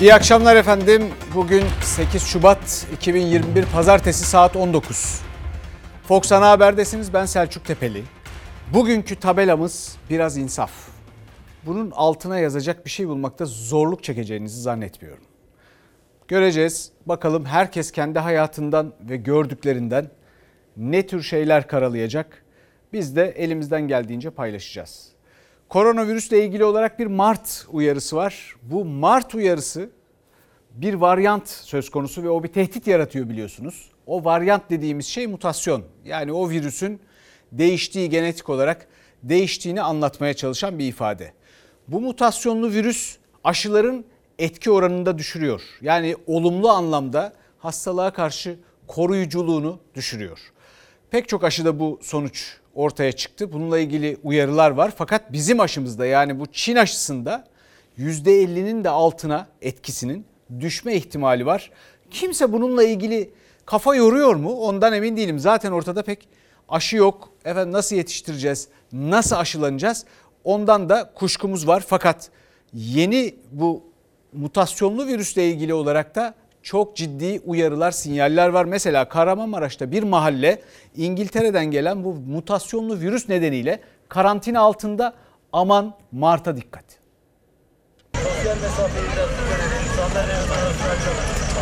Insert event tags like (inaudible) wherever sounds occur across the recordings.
İyi akşamlar efendim. Bugün 8 Şubat 2021 Pazartesi saat 19. Fox Ana Haber'desiniz. Ben Selçuk Tepeli. Bugünkü tabelamız biraz insaf. Bunun altına yazacak bir şey bulmakta zorluk çekeceğinizi zannetmiyorum. Göreceğiz. Bakalım herkes kendi hayatından ve gördüklerinden ne tür şeyler karalayacak. Biz de elimizden geldiğince paylaşacağız. Koronavirüsle ilgili olarak bir Mart uyarısı var. Bu Mart uyarısı bir varyant söz konusu ve o bir tehdit yaratıyor biliyorsunuz. O varyant dediğimiz şey mutasyon. Yani o virüsün değiştiği genetik olarak değiştiğini anlatmaya çalışan bir ifade. Bu mutasyonlu virüs aşıların etki oranını da düşürüyor. Yani olumlu anlamda hastalığa karşı koruyuculuğunu düşürüyor. Pek çok aşıda bu sonuç ortaya çıktı. Bununla ilgili uyarılar var. Fakat bizim aşımızda yani bu Çin aşısında %50'nin de altına etkisinin düşme ihtimali var. Kimse bununla ilgili kafa yoruyor mu? Ondan emin değilim. Zaten ortada pek aşı yok. Efendim nasıl yetiştireceğiz? Nasıl aşılanacağız? Ondan da kuşkumuz var. Fakat yeni bu mutasyonlu virüsle ilgili olarak da çok ciddi uyarılar, sinyaller var. Mesela Kahramanmaraş'ta bir mahalle İngiltere'den gelen bu mutasyonlu virüs nedeniyle karantina altında aman Mart'a dikkat.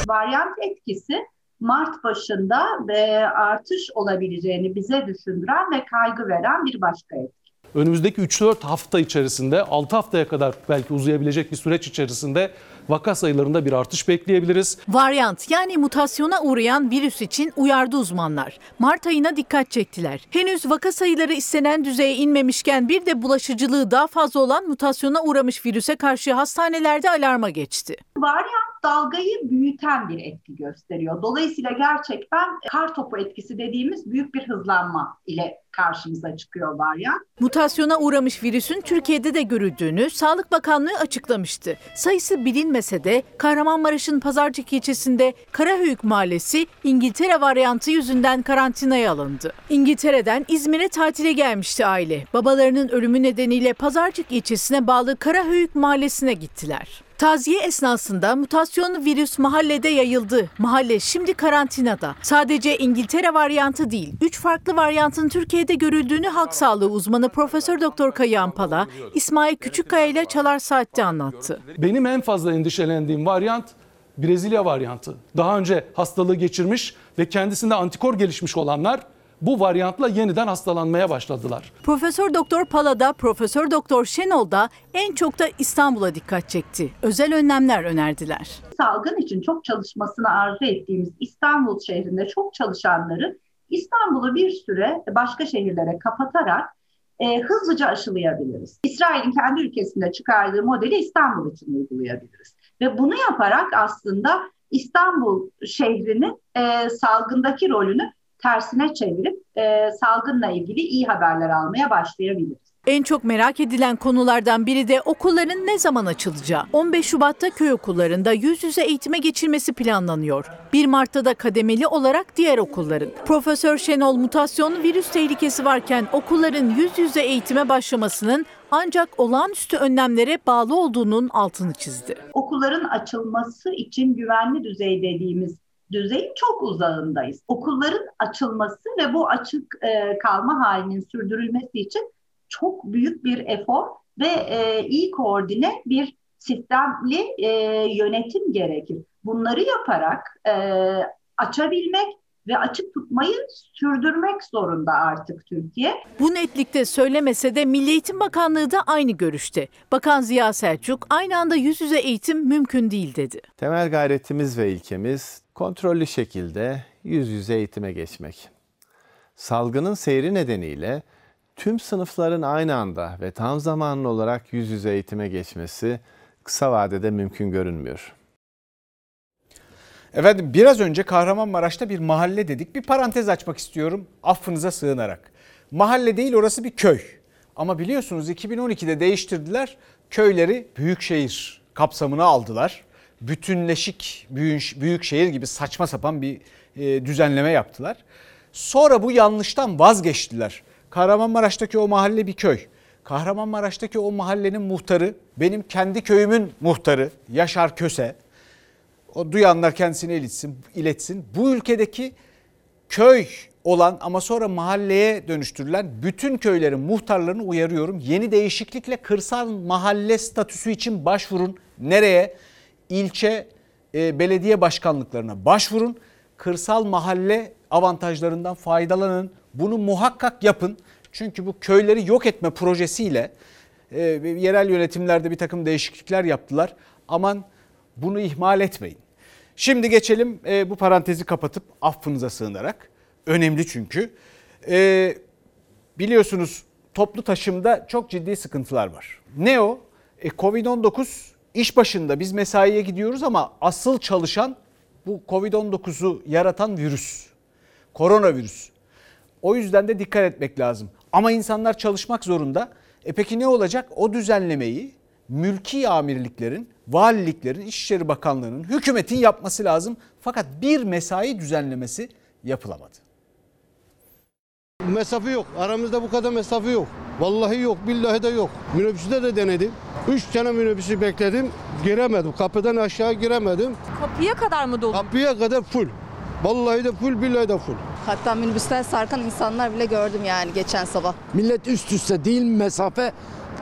Varyant etkisi Mart başında ve artış olabileceğini bize düşündüren ve kaygı veren bir başka etki önümüzdeki 3-4 hafta içerisinde 6 haftaya kadar belki uzayabilecek bir süreç içerisinde vaka sayılarında bir artış bekleyebiliriz. Varyant yani mutasyona uğrayan virüs için uyardı uzmanlar. Mart ayına dikkat çektiler. Henüz vaka sayıları istenen düzeye inmemişken bir de bulaşıcılığı daha fazla olan mutasyona uğramış virüse karşı hastanelerde alarma geçti. Varyant dalgayı büyüten bir etki gösteriyor. Dolayısıyla gerçekten kar topu etkisi dediğimiz büyük bir hızlanma ile karşımıza çıkıyor varyant. Mutasyona uğramış virüsün Türkiye'de de görüldüğünü Sağlık Bakanlığı açıklamıştı. Sayısı bilinmese de Kahramanmaraş'ın Pazarcık ilçesinde Karahöyük Mahallesi İngiltere varyantı yüzünden karantinaya alındı. İngiltere'den İzmir'e tatile gelmişti aile. Babalarının ölümü nedeniyle Pazarcık ilçesine bağlı Karahöyük Mahallesi'ne gittiler. Taziye esnasında mutasyonlu virüs mahallede yayıldı. Mahalle şimdi karantinada. Sadece İngiltere varyantı değil, 3 farklı varyantın Türkiye'de görüldüğünü halk sağlığı uzmanı Profesör Doktor Kayı Pala, İsmail Küçükkaya ile Çalar Saat'te anlattı. Benim en fazla endişelendiğim varyant Brezilya varyantı. Daha önce hastalığı geçirmiş ve kendisinde antikor gelişmiş olanlar bu varyantla yeniden hastalanmaya başladılar. Profesör Doktor Pala'da, Profesör Doktor Şenol da en çok da İstanbul'a dikkat çekti. Özel önlemler önerdiler. Salgın için çok çalışmasını arzu ettiğimiz İstanbul şehrinde çok çalışanların İstanbul'u bir süre başka şehirlere kapatarak e, hızlıca aşılayabiliriz. İsrail'in kendi ülkesinde çıkardığı modeli İstanbul için uygulayabiliriz. Ve bunu yaparak aslında İstanbul şehrinin e, salgındaki rolünü tersine çevirip e, salgınla ilgili iyi haberler almaya başlayabiliriz. En çok merak edilen konulardan biri de okulların ne zaman açılacağı. 15 Şubat'ta köy okullarında yüz yüze eğitime geçilmesi planlanıyor. 1 Mart'ta da kademeli olarak diğer okulların. Profesör Şenol mutasyonlu virüs tehlikesi varken okulların yüz yüze eğitime başlamasının ancak olağanüstü önlemlere bağlı olduğunun altını çizdi. Okulların açılması için güvenli düzey dediğimiz düzeyin çok uzağındayız. Okulların açılması ve bu açık e, kalma halinin sürdürülmesi için çok büyük bir efor ve e, iyi koordine bir sistemli e, yönetim gerekir. Bunları yaparak e, açabilmek ve açık tutmayı sürdürmek zorunda artık Türkiye. Bu netlikte söylemese de Milli Eğitim Bakanlığı da aynı görüşte. Bakan Ziya Selçuk aynı anda yüz yüze eğitim mümkün değil dedi. Temel gayretimiz ve ilkemiz kontrollü şekilde yüz yüze eğitime geçmek. Salgının seyri nedeniyle tüm sınıfların aynı anda ve tam zamanlı olarak yüz yüze eğitime geçmesi kısa vadede mümkün görünmüyor. Efendim biraz önce Kahramanmaraş'ta bir mahalle dedik. Bir parantez açmak istiyorum affınıza sığınarak. Mahalle değil orası bir köy. Ama biliyorsunuz 2012'de değiştirdiler. Köyleri büyükşehir kapsamına aldılar. Bütünleşik büyük, büyük şehir gibi saçma sapan bir e, düzenleme yaptılar. Sonra bu yanlıştan vazgeçtiler. Kahramanmaraş'taki o mahalle bir köy. Kahramanmaraş'taki o mahallenin muhtarı benim kendi köyümün muhtarı Yaşar Köse. O duyanlar kendisine iletsin, iletsin. Bu ülkedeki köy olan ama sonra mahalleye dönüştürülen bütün köylerin muhtarlarını uyarıyorum. Yeni değişiklikle kırsal mahalle statüsü için başvurun. Nereye? İlçe e, belediye başkanlıklarına başvurun. Kırsal mahalle avantajlarından faydalanın. Bunu muhakkak yapın. Çünkü bu köyleri yok etme projesiyle e, yerel yönetimlerde bir takım değişiklikler yaptılar. Aman bunu ihmal etmeyin. Şimdi geçelim e, bu parantezi kapatıp affınıza sığınarak. Önemli çünkü. E, biliyorsunuz toplu taşımda çok ciddi sıkıntılar var. Ne o? E, Covid-19 iş başında biz mesaiye gidiyoruz ama asıl çalışan bu Covid-19'u yaratan virüs. Koronavirüs. O yüzden de dikkat etmek lazım. Ama insanlar çalışmak zorunda. E peki ne olacak? O düzenlemeyi mülki amirliklerin, valiliklerin, İçişleri Bakanlığı'nın, hükümetin yapması lazım. Fakat bir mesai düzenlemesi yapılamadı. Mesafe yok. Aramızda bu kadar mesafe yok. Vallahi yok, billahi de yok. Minibüste de denedim. Üç tane minibüsü bekledim. Giremedim. Kapıdan aşağı giremedim. Kapıya kadar mı dolu? Kapıya kadar full. Vallahi de full, billahi de full. Hatta minibüsten sarkan insanlar bile gördüm yani geçen sabah. Millet üst üste değil mesafe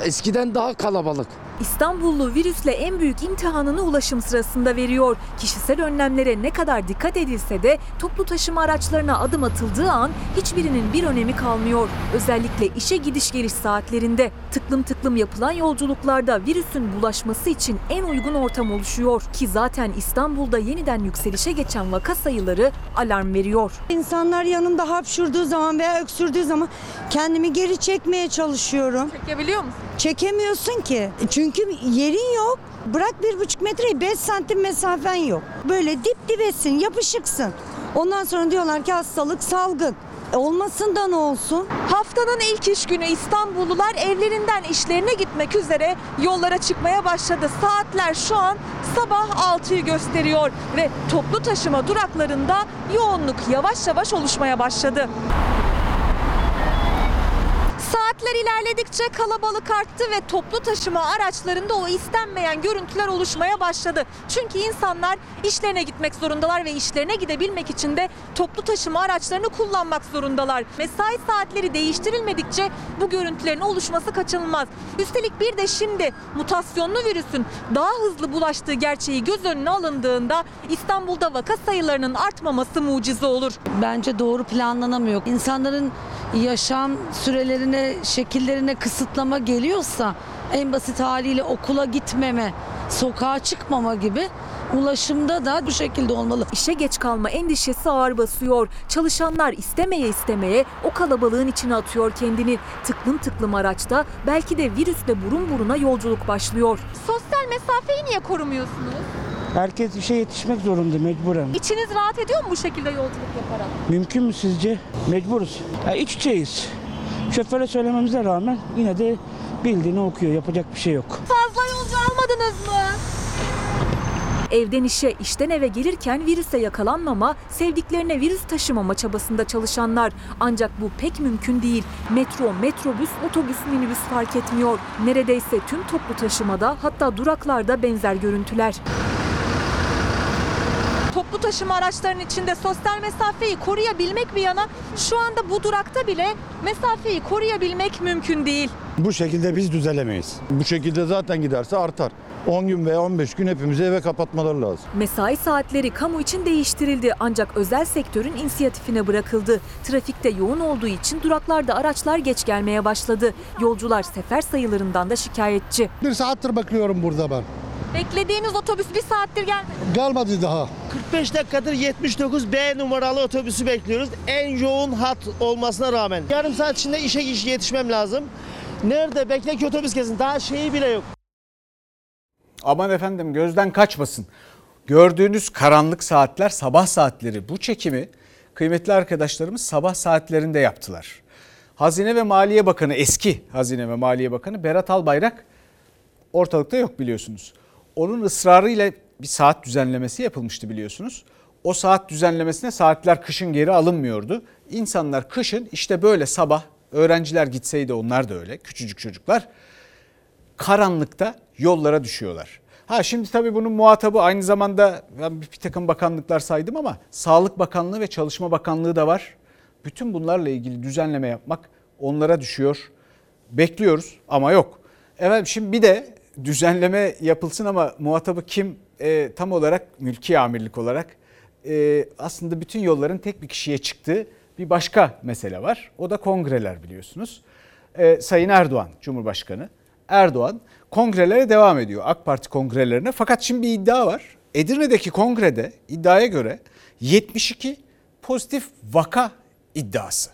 eskiden daha kalabalık. İstanbullu virüsle en büyük imtihanını ulaşım sırasında veriyor. Kişisel önlemlere ne kadar dikkat edilse de toplu taşıma araçlarına adım atıldığı an hiçbirinin bir önemi kalmıyor. Özellikle işe gidiş geliş saatlerinde tıklım tıklım yapılan yolculuklarda virüsün bulaşması için en uygun ortam oluşuyor ki zaten İstanbul'da yeniden yükselişe geçen vaka sayıları alarm veriyor. İnsanlar yanımda hapşurduğu zaman veya öksürdüğü zaman kendimi geri çekmeye çalışıyorum. Çekebiliyor musun? Çekemiyorsun ki. Çünkü yerin yok. Bırak bir buçuk metreyi beş santim mesafen yok. Böyle dip dibesin, yapışıksın. Ondan sonra diyorlar ki hastalık salgın. E olmasın da ne olsun? Haftanın ilk iş günü İstanbullular evlerinden işlerine gitmek üzere yollara çıkmaya başladı. Saatler şu an sabah 6'yı gösteriyor ve toplu taşıma duraklarında yoğunluk yavaş yavaş oluşmaya başladı. Saatler ilerledikçe kalabalık arttı ve toplu taşıma araçlarında o istenmeyen görüntüler oluşmaya başladı. Çünkü insanlar işlerine gitmek zorundalar ve işlerine gidebilmek için de toplu taşıma araçlarını kullanmak zorundalar. Mesai saatleri değiştirilmedikçe bu görüntülerin oluşması kaçınılmaz. Üstelik bir de şimdi mutasyonlu virüsün daha hızlı bulaştığı gerçeği göz önüne alındığında İstanbul'da vaka sayılarının artmaması mucize olur. Bence doğru planlanamıyor. İnsanların yaşam sürelerine, şekillerine kısıtlama geliyorsa en basit haliyle okula gitmeme, sokağa çıkmama gibi ulaşımda da bu şekilde olmalı. İşe geç kalma endişesi ağır basıyor. Çalışanlar istemeye istemeye o kalabalığın içine atıyor kendini. Tıklım tıklım araçta belki de virüsle burun buruna yolculuk başlıyor. Sosyal mesafeyi niye korumuyorsunuz? Herkes işe yetişmek zorunda mecburen. İçiniz rahat ediyor mu bu şekilde yolculuk yaparak? Mümkün mü sizce? Mecburuz. Ya iç içeyiz. Şoföre söylememize rağmen yine de bildiğini okuyor. Yapacak bir şey yok. Fazla yolcu almadınız mı? Evden işe, işten eve gelirken virüse yakalanmama, sevdiklerine virüs taşımama çabasında çalışanlar. Ancak bu pek mümkün değil. Metro, metrobüs, otobüs, minibüs fark etmiyor. Neredeyse tüm toplu taşımada hatta duraklarda benzer görüntüler. Taşıma araçlarının içinde sosyal mesafeyi koruyabilmek bir yana şu anda bu durakta bile mesafeyi koruyabilmek mümkün değil. Bu şekilde biz düzelemeyiz. Bu şekilde zaten giderse artar. 10 gün veya 15 gün hepimizi eve kapatmaları lazım. Mesai saatleri kamu için değiştirildi ancak özel sektörün inisiyatifine bırakıldı. Trafikte yoğun olduğu için duraklarda araçlar geç gelmeye başladı. Yolcular sefer sayılarından da şikayetçi. Bir saattir bekliyorum burada ben. Beklediğiniz otobüs bir saattir gelmedi. Gelmedi daha. 45 dakikadır 79 B numaralı otobüsü bekliyoruz. En yoğun hat olmasına rağmen. Yarım saat içinde işe yetişmem lazım. Nerede? Bekle ki otobüs kesin. Daha şeyi bile yok. Aman efendim gözden kaçmasın. Gördüğünüz karanlık saatler sabah saatleri. Bu çekimi kıymetli arkadaşlarımız sabah saatlerinde yaptılar. Hazine ve Maliye Bakanı eski Hazine ve Maliye Bakanı Berat Albayrak ortalıkta yok biliyorsunuz. Onun ısrarıyla bir saat düzenlemesi yapılmıştı biliyorsunuz. O saat düzenlemesine saatler kışın geri alınmıyordu. İnsanlar kışın işte böyle sabah öğrenciler gitseydi onlar da öyle küçücük çocuklar karanlıkta yollara düşüyorlar. Ha şimdi tabii bunun muhatabı aynı zamanda ben bir, takım bakanlıklar saydım ama Sağlık Bakanlığı ve Çalışma Bakanlığı da var. Bütün bunlarla ilgili düzenleme yapmak onlara düşüyor. Bekliyoruz ama yok. Evet şimdi bir de düzenleme yapılsın ama muhatabı kim e, tam olarak mülki amirlik olarak e, aslında bütün yolların tek bir kişiye çıktığı bir başka mesele var. O da kongreler biliyorsunuz. E, Sayın Erdoğan Cumhurbaşkanı Erdoğan kongrelere devam ediyor AK Parti kongrelerine. Fakat şimdi bir iddia var. Edirne'deki kongrede iddiaya göre 72 pozitif vaka iddiası.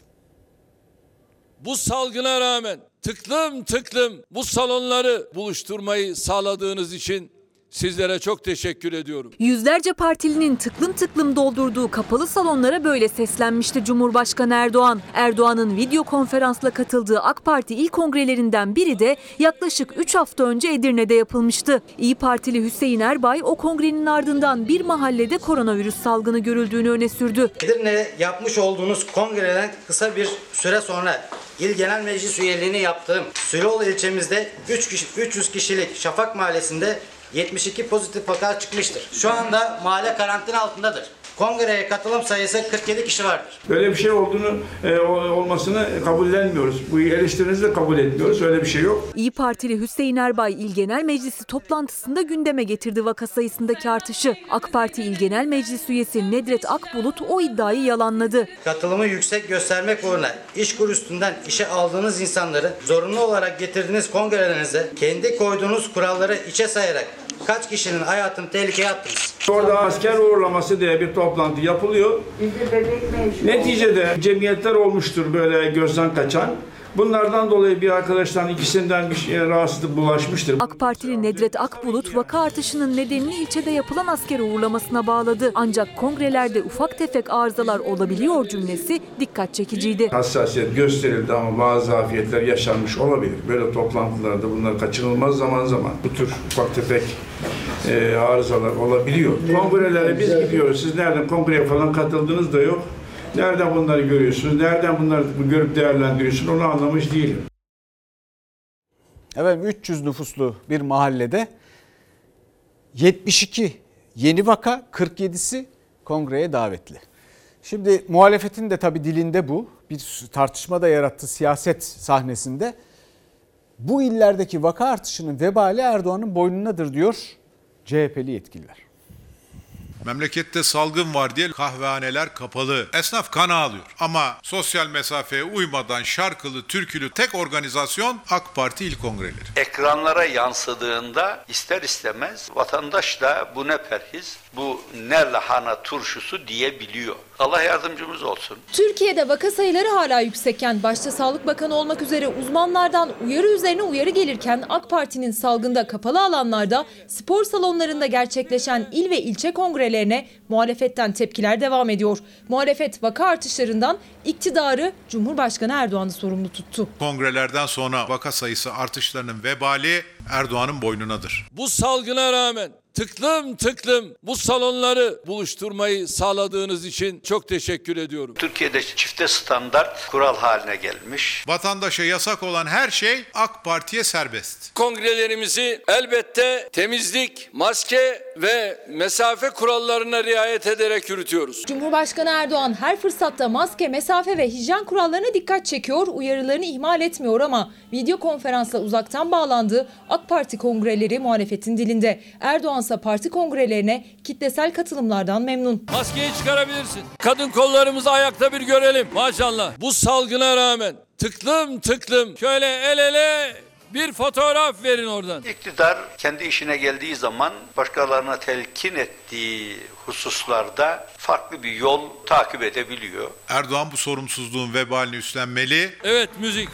Bu salgına rağmen tıklım tıklım bu salonları buluşturmayı sağladığınız için sizlere çok teşekkür ediyorum. Yüzlerce partilinin tıklım tıklım doldurduğu kapalı salonlara böyle seslenmişti Cumhurbaşkanı Erdoğan. Erdoğan'ın video konferansla katıldığı AK Parti il kongrelerinden biri de yaklaşık 3 hafta önce Edirne'de yapılmıştı. İyi Partili Hüseyin Erbay o kongrenin ardından bir mahallede koronavirüs salgını görüldüğünü öne sürdü. Edirne'de yapmış olduğunuz kongreden kısa bir süre sonra İl Genel Meclis üyeliğini yaptığım Süloğlu ilçemizde 3 kişi, 300 kişilik Şafak Mahallesi'nde 72 pozitif vaka çıkmıştır. Şu anda mahalle karantina altındadır. Kongreye katılım sayısı 47 kişi vardır. Böyle bir şey olduğunu e, olmasını kabullenmiyoruz. Bu eleştirinizi de kabul etmiyoruz. Öyle bir şey yok. İyi Partili Hüseyin Erbay İl Genel Meclisi toplantısında gündeme getirdi vaka sayısındaki artışı. AK Parti İl Genel Meclis üyesi Nedret Akbulut o iddiayı yalanladı. Katılımı yüksek göstermek uğruna iş kur üstünden işe aldığınız insanları zorunlu olarak getirdiğiniz kongrelerinize kendi koyduğunuz kuralları içe sayarak kaç kişinin hayatını tehlikeye attınız? Orada asker uğurlaması diye bir toplantı yapılıyor. Neticede cemiyetler olmuştur böyle gözden kaçan. Bunlardan dolayı bir arkadaştan ikisinden bir rahatsızlık bulaşmıştır. AK Partili Nedret Akbulut vaka artışının nedenini ilçede yapılan asker uğurlamasına bağladı. Ancak kongrelerde ufak tefek arızalar olabiliyor cümlesi dikkat çekiciydi. Hassasiyet gösterildi ama bazı zafiyetler yaşanmış olabilir. Böyle toplantılarda bunlar kaçınılmaz zaman zaman. Bu tür ufak tefek e, arızalar olabiliyor. Kongrelere biz gidiyoruz. Siz nereden kongreye falan katıldınız da yok. Nereden bunları görüyorsunuz? Nereden bunları görüp değerlendiriyorsunuz? Onu anlamış değilim. Evet 300 nüfuslu bir mahallede 72 yeni vaka 47'si kongreye davetli. Şimdi muhalefetin de tabii dilinde bu. Bir tartışma da yarattı siyaset sahnesinde. Bu illerdeki vaka artışının vebali Erdoğan'ın boynundadır diyor CHP'li yetkililer. Memlekette salgın var diye kahvehaneler kapalı. Esnaf kan ağlıyor. Ama sosyal mesafeye uymadan şarkılı, türkülü tek organizasyon AK Parti İl Kongreleri. Ekranlara yansıdığında ister istemez vatandaş da bu ne perhiz, bu ne lahana turşusu diyebiliyor. Allah yardımcımız olsun. Türkiye'de vaka sayıları hala yüksekken başta Sağlık Bakanı olmak üzere uzmanlardan uyarı üzerine uyarı gelirken AK Parti'nin salgında kapalı alanlarda spor salonlarında gerçekleşen il ve ilçe kongrelerine muhalefetten tepkiler devam ediyor. Muhalefet vaka artışlarından iktidarı Cumhurbaşkanı Erdoğan'ı sorumlu tuttu. Kongrelerden sonra vaka sayısı artışlarının vebali Erdoğan'ın boynunadır. Bu salgına rağmen tıklım tıklım bu salonları buluşturmayı sağladığınız için çok teşekkür ediyorum. Türkiye'de çifte standart kural haline gelmiş. Vatandaşa yasak olan her şey AK Parti'ye serbest. Kongrelerimizi elbette temizlik, maske ve mesafe kurallarına riayet ederek yürütüyoruz. Cumhurbaşkanı Erdoğan her fırsatta maske, mesafe ve hijyen kurallarına dikkat çekiyor, uyarılarını ihmal etmiyor ama video konferansla uzaktan bağlandığı AK Parti kongreleri muhalefetin dilinde. Erdoğan ise parti kongrelerine kitlesel katılımlardan memnun. Maskeyi çıkarabilirsin. Kadın kollarımızı ayakta bir görelim maşallah. Bu salgına rağmen tıklım tıklım şöyle el ele bir fotoğraf verin oradan. İktidar kendi işine geldiği zaman başkalarına telkin ettiği hususlarda farklı bir yol takip edebiliyor. Erdoğan bu sorumsuzluğun vebalini üstlenmeli. Evet müzik.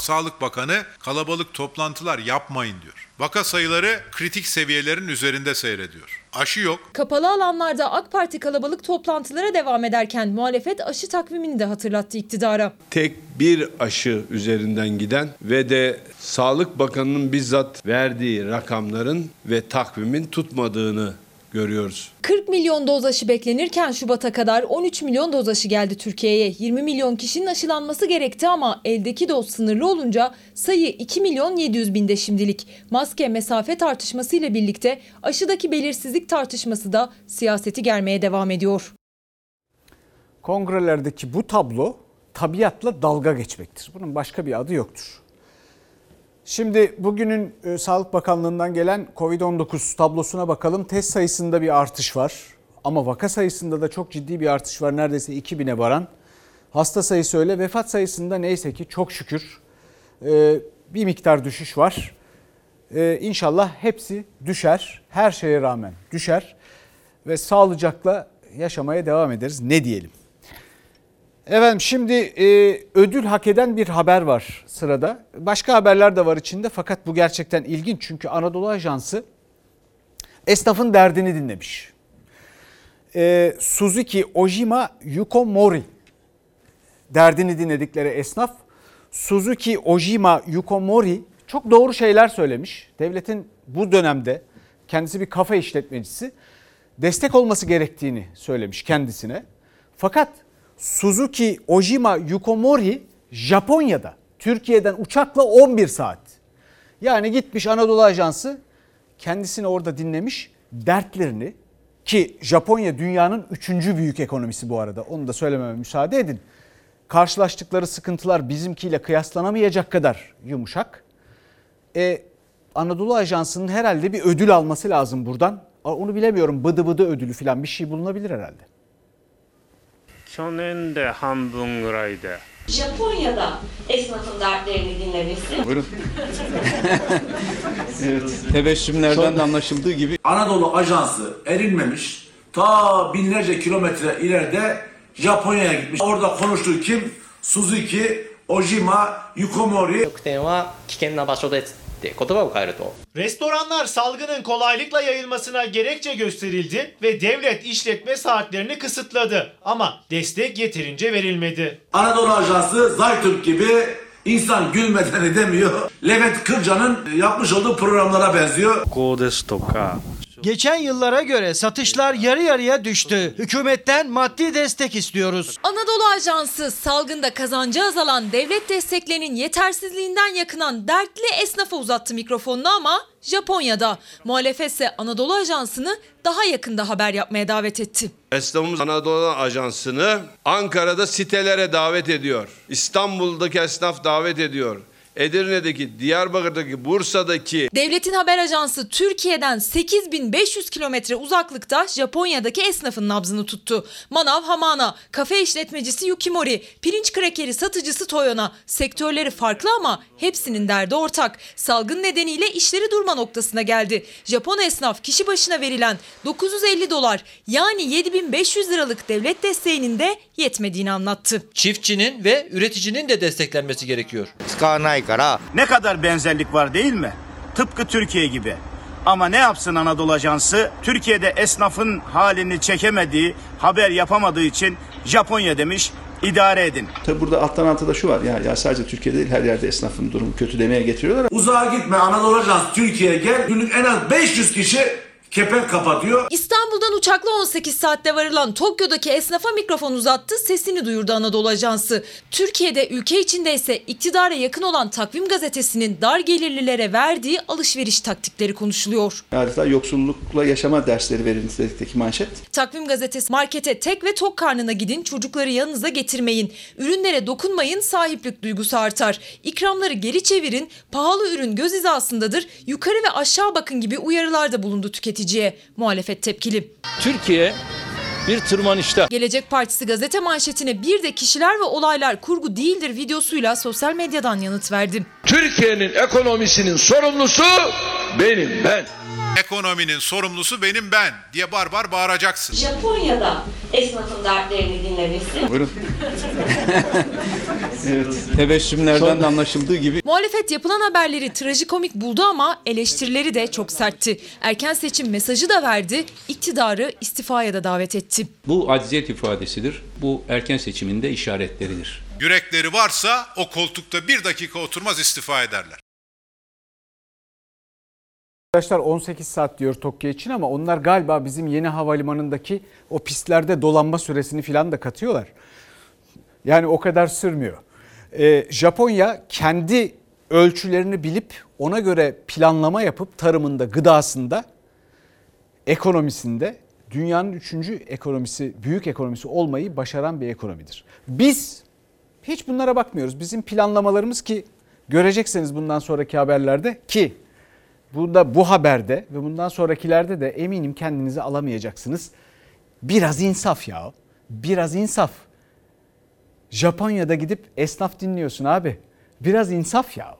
Sağlık Bakanı kalabalık toplantılar yapmayın diyor. Vaka sayıları kritik seviyelerin üzerinde seyrediyor. Aşı yok. Kapalı alanlarda AK Parti kalabalık toplantılara devam ederken muhalefet aşı takvimini de hatırlattı iktidara. Tek bir aşı üzerinden giden ve de Sağlık Bakanı'nın bizzat verdiği rakamların ve takvimin tutmadığını görüyoruz. 40 milyon doz aşı beklenirken Şubat'a kadar 13 milyon doz aşı geldi Türkiye'ye. 20 milyon kişinin aşılanması gerekti ama eldeki doz sınırlı olunca sayı 2 milyon 700 binde şimdilik. Maske, mesafe tartışması ile birlikte aşıdaki belirsizlik tartışması da siyaseti germeye devam ediyor. Kongrelerdeki bu tablo tabiatla dalga geçmektir. Bunun başka bir adı yoktur. Şimdi bugünün e, Sağlık Bakanlığı'ndan gelen Covid-19 tablosuna bakalım. Test sayısında bir artış var. Ama vaka sayısında da çok ciddi bir artış var. Neredeyse 2000'e varan. Hasta sayısı öyle. Vefat sayısında neyse ki çok şükür e, bir miktar düşüş var. E, İnşallah hepsi düşer. Her şeye rağmen düşer. Ve sağlıcakla yaşamaya devam ederiz. Ne diyelim? Efendim şimdi e, ödül hak eden bir haber var sırada. Başka haberler de var içinde fakat bu gerçekten ilginç çünkü Anadolu Ajansı esnafın derdini dinlemiş. E, Suzuki Ojima Yuko Mori derdini dinledikleri esnaf Suzuki Ojima Yuko Mori çok doğru şeyler söylemiş. Devletin bu dönemde kendisi bir kafe işletmecisi destek olması gerektiğini söylemiş kendisine. Fakat Suzuki Ojima Yukomori Japonya'da Türkiye'den uçakla 11 saat. Yani gitmiş Anadolu Ajansı kendisini orada dinlemiş dertlerini ki Japonya dünyanın üçüncü büyük ekonomisi bu arada onu da söylememe müsaade edin. Karşılaştıkları sıkıntılar bizimkiyle kıyaslanamayacak kadar yumuşak. E, Anadolu Ajansı'nın herhalde bir ödül alması lazım buradan. Onu bilemiyorum bıdı bıdı ödülü falan bir şey bulunabilir herhalde. 去年で半分ぐらいで Japonya'da esnafın dertlerini dinlemesi. Buyurun. (laughs) evet, tebessümlerden de anlaşıldığı gibi Anadolu Ajansı erinmemiş. Ta binlerce kilometre ileride Japonya'ya gitmiş. Orada konuştuğu kim? Suzuki, Ojima, Yukomori. 特典は危険な場所です って言葉を変えると Restoranlar salgının kolaylıkla yayılmasına gerekçe gösterildi ve devlet işletme saatlerini kısıtladı. Ama destek yeterince verilmedi. Anadolu Ajansı Zaytürk gibi insan gülmeden edemiyor. Levent Kırca'nın yapmış olduğu programlara benziyor. こうですとか Geçen yıllara göre satışlar yarı yarıya düştü. Hükümetten maddi destek istiyoruz. Anadolu Ajansı salgında kazancı azalan devlet desteklerinin yetersizliğinden yakınan dertli esnafa uzattı mikrofonunu ama Japonya'da. Muhalefet ise Anadolu Ajansı'nı daha yakında haber yapmaya davet etti. Esnafımız Anadolu Ajansı'nı Ankara'da sitelere davet ediyor. İstanbul'daki esnaf davet ediyor. Edirne'deki, Diyarbakır'daki, Bursa'daki Devletin haber ajansı Türkiye'den 8500 kilometre uzaklıkta Japonya'daki esnafın nabzını tuttu. Manav Hamana, kafe işletmecisi Yukimori, pirinç krakeri satıcısı Toyona. Sektörleri farklı ama hepsinin derdi ortak. Salgın nedeniyle işleri durma noktasına geldi. Japon esnaf kişi başına verilen 950 dolar yani 7500 liralık devlet desteğinin de yetmediğini anlattı. Çiftçinin ve üreticinin de desteklenmesi gerekiyor. Ne kadar benzerlik var değil mi? Tıpkı Türkiye gibi. Ama ne yapsın Anadolu Ajansı? Türkiye'de esnafın halini çekemediği, haber yapamadığı için Japonya demiş, idare edin. Tabi burada alttan alta da şu var. Ya, ya sadece Türkiye'de değil her yerde esnafın durumu kötü demeye getiriyorlar. Uzağa gitme Anadolu Ajansı Türkiye'ye gel. Günlük en az 500 kişi kepenk kapatıyor. İstanbul'dan uçakla 18 saatte varılan Tokyo'daki esnafa mikrofon uzattı, sesini duyurdu Anadolu Ajansı. Türkiye'de ülke içinde ise iktidara yakın olan Takvim Gazetesi'nin dar gelirlilere verdiği alışveriş taktikleri konuşuluyor. Adeta yoksullukla yaşama dersleri verilmiş dedekteki manşet. Takvim Gazetesi markete tek ve tok karnına gidin, çocukları yanınıza getirmeyin. Ürünlere dokunmayın, sahiplik duygusu artar. İkramları geri çevirin, pahalı ürün göz hizasındadır, yukarı ve aşağı bakın gibi uyarılarda bulundu tüketiciye. Muhalefet tepkili. Türkiye bir tırmanışta. Gelecek Partisi gazete manşetine bir de kişiler ve olaylar kurgu değildir videosuyla sosyal medyadan yanıt verdi. Türkiye'nin ekonomisinin sorumlusu benim ben. Ekonominin sorumlusu benim ben diye barbar bağıracaksın. Japonya'da esnafın dertlerini dinlemesi. Buyurun. (laughs) evet, tebessümlerden de anlaşıldığı gibi Muhalefet yapılan haberleri trajikomik buldu ama eleştirileri de çok sertti. Erken seçim mesajı da verdi, iktidarı istifaya da davet etti. Bu acziyet ifadesidir. Bu erken seçiminde işaretleridir. Yürekleri varsa o koltukta bir dakika oturmaz istifa ederler. Arkadaşlar 18 saat diyor Tokyo için ama onlar galiba bizim yeni havalimanındaki o pistlerde dolanma süresini falan da katıyorlar. Yani o kadar sürmüyor. Ee, Japonya kendi ölçülerini bilip ona göre planlama yapıp tarımında, gıdasında, ekonomisinde dünyanın üçüncü ekonomisi, büyük ekonomisi olmayı başaran bir ekonomidir. Biz hiç bunlara bakmıyoruz. Bizim planlamalarımız ki göreceksiniz bundan sonraki haberlerde ki Bunda bu haberde ve bundan sonrakilerde de eminim kendinizi alamayacaksınız. Biraz insaf ya. Biraz insaf. Japonya'da gidip esnaf dinliyorsun abi. Biraz insaf ya.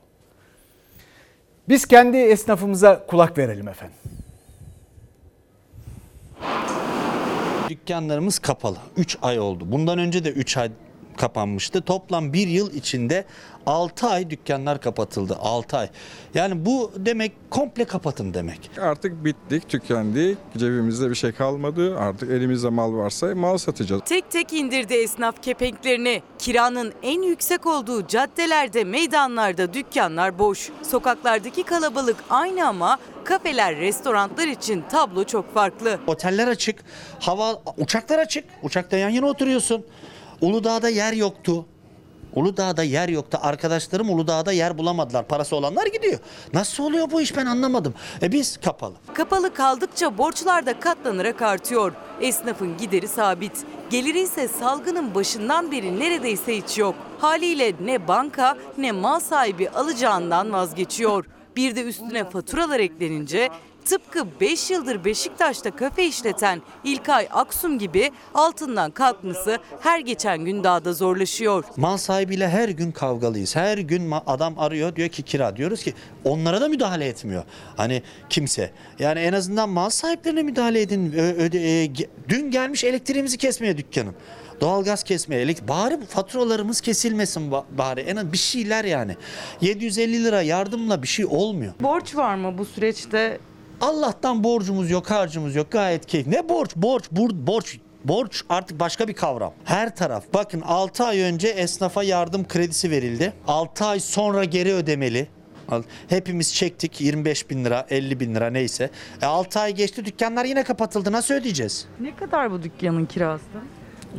Biz kendi esnafımıza kulak verelim efendim. Dükkanlarımız kapalı. 3 ay oldu. Bundan önce de 3 ay kapanmıştı. Toplam bir yıl içinde 6 ay dükkanlar kapatıldı. 6 ay. Yani bu demek komple kapatın demek. Artık bittik, tükendik. Cebimizde bir şey kalmadı. Artık elimizde mal varsa mal satacağız. Tek tek indirdi esnaf kepenklerini. Kiranın en yüksek olduğu caddelerde, meydanlarda dükkanlar boş. Sokaklardaki kalabalık aynı ama kafeler, restoranlar için tablo çok farklı. Oteller açık, hava uçaklar açık. Uçakta yan yana oturuyorsun. Uludağ'da yer yoktu. Uludağ'da yer yoktu. Arkadaşlarım Uludağ'da yer bulamadılar. Parası olanlar gidiyor. Nasıl oluyor bu iş ben anlamadım. E biz kapalı. Kapalı kaldıkça borçlar da katlanarak artıyor. Esnafın gideri sabit. Geliri ise salgının başından beri neredeyse hiç yok. Haliyle ne banka ne mal sahibi alacağından vazgeçiyor. Bir de üstüne faturalar eklenince tıpkı 5 yıldır Beşiktaş'ta kafe işleten İlkay Aksum gibi altından kalkması her geçen gün daha da zorlaşıyor. Mal sahibiyle her gün kavgalıyız. Her gün adam arıyor diyor ki kira diyoruz ki onlara da müdahale etmiyor. Hani kimse. Yani en azından mal sahiplerine müdahale edin. Ö- öde- e, dün gelmiş elektriğimizi kesmeye dükkanın. Doğalgaz kesmeye, elektrik, bari faturalarımız kesilmesin ba- bari. En az bir şeyler yani. 750 lira yardımla bir şey olmuyor. Borç var mı bu süreçte? Allah'tan borcumuz yok, harcımız yok. Gayet keyif. Ne borç? Borç, bur- borç. Borç artık başka bir kavram. Her taraf. Bakın 6 ay önce esnafa yardım kredisi verildi. 6 ay sonra geri ödemeli. Hepimiz çektik 25 bin lira 50 bin lira neyse. E 6 ay geçti dükkanlar yine kapatıldı nasıl ödeyeceğiz? Ne kadar bu dükkanın kirası?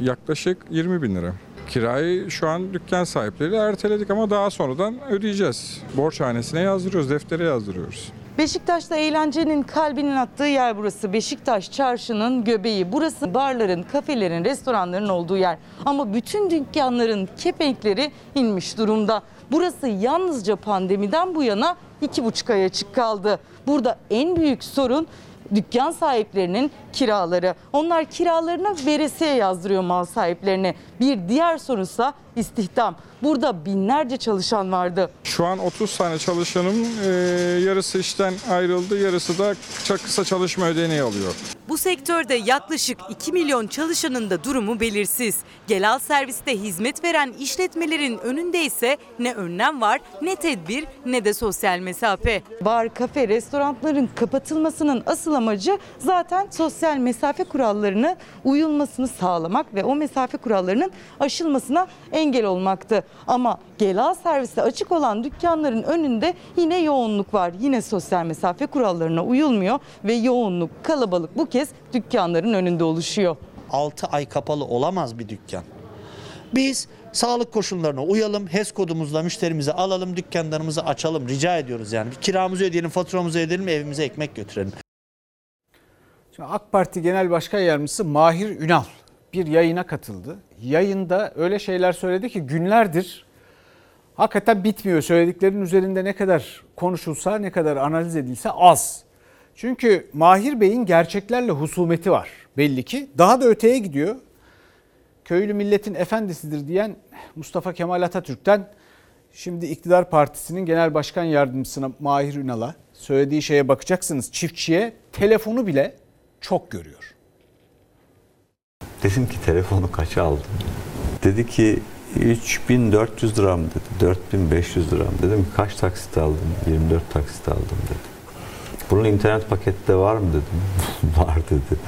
Yaklaşık 20 bin lira. Kirayı şu an dükkan sahipleri erteledik ama daha sonradan ödeyeceğiz. Borçhanesine yazdırıyoruz, deftere yazdırıyoruz. Beşiktaş'ta eğlencenin kalbinin attığı yer burası. Beşiktaş çarşının göbeği. Burası barların, kafelerin, restoranların olduğu yer. Ama bütün dükkanların kepenkleri inmiş durumda. Burası yalnızca pandemiden bu yana iki buçuk ay açık kaldı. Burada en büyük sorun dükkan sahiplerinin kiraları. Onlar kiralarını veresiye yazdırıyor mal sahiplerine. Bir diğer sorunsa istihdam. Burada binlerce çalışan vardı. Şu an 30 tane çalışanım e, yarısı işten ayrıldı, yarısı da çok kısa çalışma ödeneği alıyor. Bu sektörde yaklaşık 2 milyon çalışanın da durumu belirsiz. Gel al serviste hizmet veren işletmelerin önünde ise ne önlem var, ne tedbir, ne de sosyal mesafe. Bar, kafe, restoranların kapatılmasının asıl amacı zaten sosyal mesafe kurallarına uyulmasını sağlamak ve o mesafe kurallarının aşılmasına engel olmaktı. Ama gel al serviste açık olan dükkanların önünde yine yoğunluk var. Yine sosyal mesafe kurallarına uyulmuyor ve yoğunluk, kalabalık bu kez dükkanların önünde oluşuyor. 6 ay kapalı olamaz bir dükkan. Biz sağlık koşullarına uyalım, HES kodumuzla müşterimizi alalım, dükkanlarımızı açalım. Rica ediyoruz yani. Bir kiramızı ödeyelim, faturamızı ödeyelim, evimize ekmek götürelim. Şimdi AK Parti Genel Başkan Yardımcısı Mahir Ünal bir yayına katıldı. Yayında öyle şeyler söyledi ki günlerdir hakikaten bitmiyor. Söylediklerinin üzerinde ne kadar konuşulsa, ne kadar analiz edilse az. Çünkü Mahir Bey'in gerçeklerle husumeti var belli ki. Daha da öteye gidiyor. Köylü milletin efendisidir diyen Mustafa Kemal Atatürk'ten şimdi iktidar partisinin genel başkan yardımcısına Mahir Ünal'a söylediği şeye bakacaksınız. Çiftçiye telefonu bile çok görüyor. Dedim ki telefonu kaça aldın? Dedi ki 3400 lira mı dedi. 4500 lira mı? Dedim kaç taksit aldın? 24 taksit aldım dedi. Bunun internet pakette var mı dedim. (laughs) var dedi.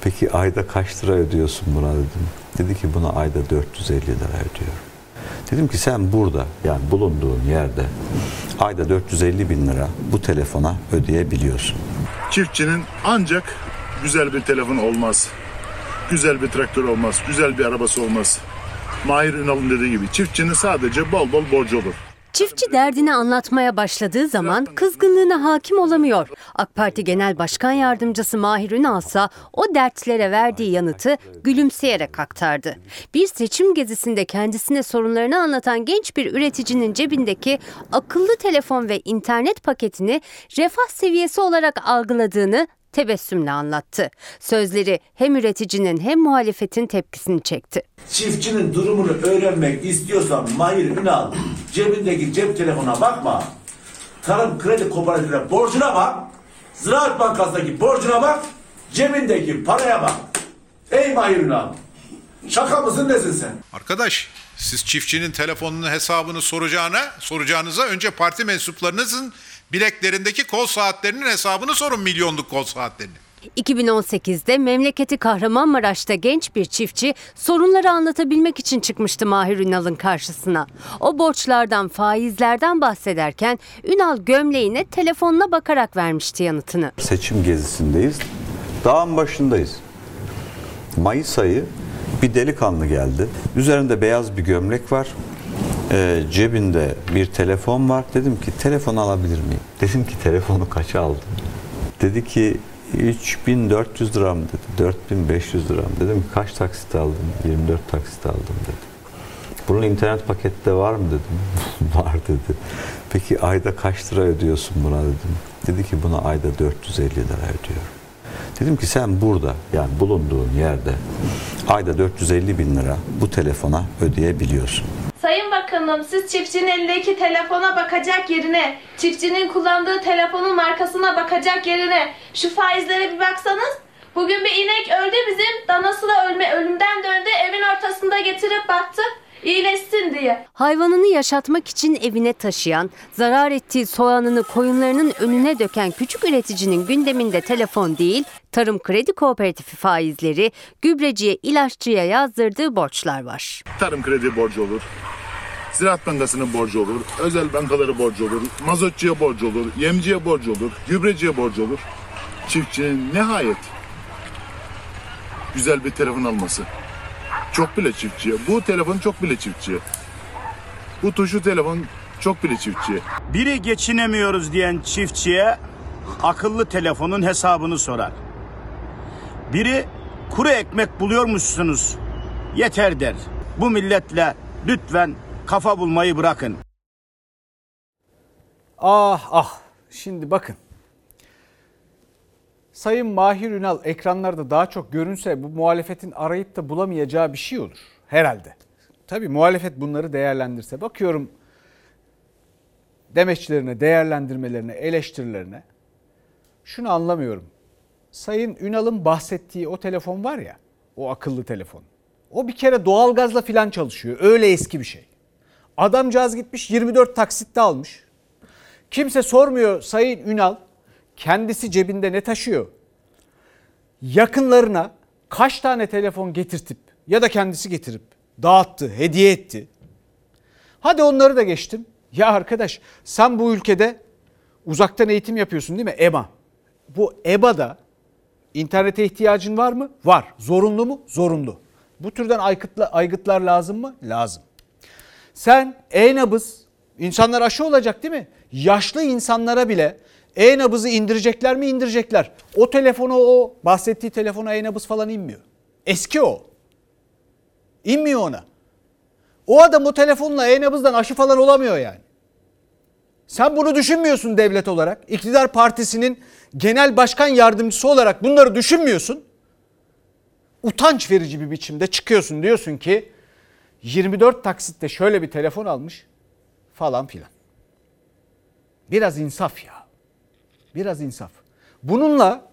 Peki ayda kaç lira ödüyorsun buna dedim. Dedi ki buna ayda 450 lira ödüyorum. Dedim ki sen burada yani bulunduğun yerde ayda 450 bin lira bu telefona ödeyebiliyorsun. Çiftçinin ancak güzel bir telefon olmaz. Güzel bir traktör olmaz. Güzel bir arabası olmaz. Mahir Ünal'ın dediği gibi çiftçinin sadece bol bol borcu olur. Çiftçi derdini anlatmaya başladığı zaman kızgınlığına hakim olamıyor. AK Parti Genel Başkan Yardımcısı Mahir Ünal ise o dertlere verdiği yanıtı gülümseyerek aktardı. Bir seçim gezisinde kendisine sorunlarını anlatan genç bir üreticinin cebindeki akıllı telefon ve internet paketini refah seviyesi olarak algıladığını tebessümle anlattı. Sözleri hem üreticinin hem muhalefetin tepkisini çekti. Çiftçinin durumunu öğrenmek istiyorsan Mahir Ünal cebindeki cep telefona bakma. Tarım Kredi Kooperatifine borcuna bak. Ziraat Bankası'ndaki borcuna bak. Cebindeki paraya bak. Ey Mahir Ünal. Şaka mısın nesin sen? Arkadaş siz çiftçinin telefonunun hesabını soracağına, soracağınıza önce parti mensuplarınızın bileklerindeki kol saatlerinin hesabını sorun milyonluk kol saatlerini. 2018'de memleketi Kahramanmaraş'ta genç bir çiftçi sorunları anlatabilmek için çıkmıştı Mahir Ünal'ın karşısına. O borçlardan, faizlerden bahsederken Ünal gömleğine telefonuna bakarak vermişti yanıtını. Seçim gezisindeyiz. Dağın başındayız. Mayıs ayı bir delikanlı geldi. Üzerinde beyaz bir gömlek var. Ee, cebinde bir telefon var. Dedim ki telefon alabilir miyim? Dedim ki telefonu kaça aldın? Dedi ki 3400 lira mı dedi. 4500 lira mı? Dedim kaç taksit aldın? 24 taksit aldım dedi. Bunun internet pakette var mı dedim. (laughs) var dedi. Peki ayda kaç lira ödüyorsun buna dedim. Dedi ki buna ayda 450 lira ödüyorum. Dedim ki sen burada yani bulunduğun yerde ayda 450 bin lira bu telefona ödeyebiliyorsun. Sayın Bakanım siz çiftçinin elindeki telefona bakacak yerine, çiftçinin kullandığı telefonun markasına bakacak yerine şu faizlere bir baksanız. Bugün bir inek öldü bizim, danası da ölme, ölümden döndü, evin ortasında getirip baktı, iyileşsin diye. Hayvanını yaşatmak için evine taşıyan, zarar ettiği soğanını koyunlarının önüne döken küçük üreticinin gündeminde telefon değil, Tarım Kredi Kooperatifi faizleri, gübreciye, ilaççıya yazdırdığı borçlar var. Tarım kredi borcu olur. Ziraat Bankası'nın borcu olur. Özel bankaları borcu olur. Mazotçuya borcu olur. Yemciye borcu olur. Gübreciye borcu olur. Çiftçinin nihayet güzel bir telefon alması. Çok bile çiftçiye. Bu telefon çok bile çiftçiye. Bu tuşu telefon çok bile çiftçiye. Biri geçinemiyoruz diyen çiftçiye akıllı telefonun hesabını sorar. Biri kuru ekmek buluyormuşsunuz yeter der. Bu milletle lütfen kafa bulmayı bırakın. Ah ah şimdi bakın. Sayın Mahir Ünal ekranlarda daha çok görünse bu muhalefetin arayıp da bulamayacağı bir şey olur herhalde. Tabii muhalefet bunları değerlendirse. Bakıyorum demeçlerine, değerlendirmelerine, eleştirilerine. Şunu anlamıyorum. Sayın Ünal'ın bahsettiği o telefon var ya, o akıllı telefon. O bir kere doğalgazla filan çalışıyor. Öyle eski bir şey. Adamcağız gitmiş 24 taksitte almış. Kimse sormuyor Sayın Ünal kendisi cebinde ne taşıyor? Yakınlarına kaç tane telefon getirtip ya da kendisi getirip dağıttı, hediye etti. Hadi onları da geçtim. Ya arkadaş sen bu ülkede uzaktan eğitim yapıyorsun değil mi? EBA. Bu EBA'da internete ihtiyacın var mı? Var. Zorunlu mu? Zorunlu. Bu türden aygıtla, aygıtlar lazım mı? Lazım. Sen e-nabız, insanlar aşı olacak değil mi? Yaşlı insanlara bile e-nabızı indirecekler mi? indirecekler. O telefonu o bahsettiği telefona e-nabız falan inmiyor. Eski o. İnmiyor ona. O adam o telefonla e-nabızdan aşı falan olamıyor yani. Sen bunu düşünmüyorsun devlet olarak. İktidar partisinin genel başkan yardımcısı olarak bunları düşünmüyorsun. Utanç verici bir biçimde çıkıyorsun diyorsun ki 24 taksitte şöyle bir telefon almış falan filan. Biraz insaf ya. Biraz insaf. Bununla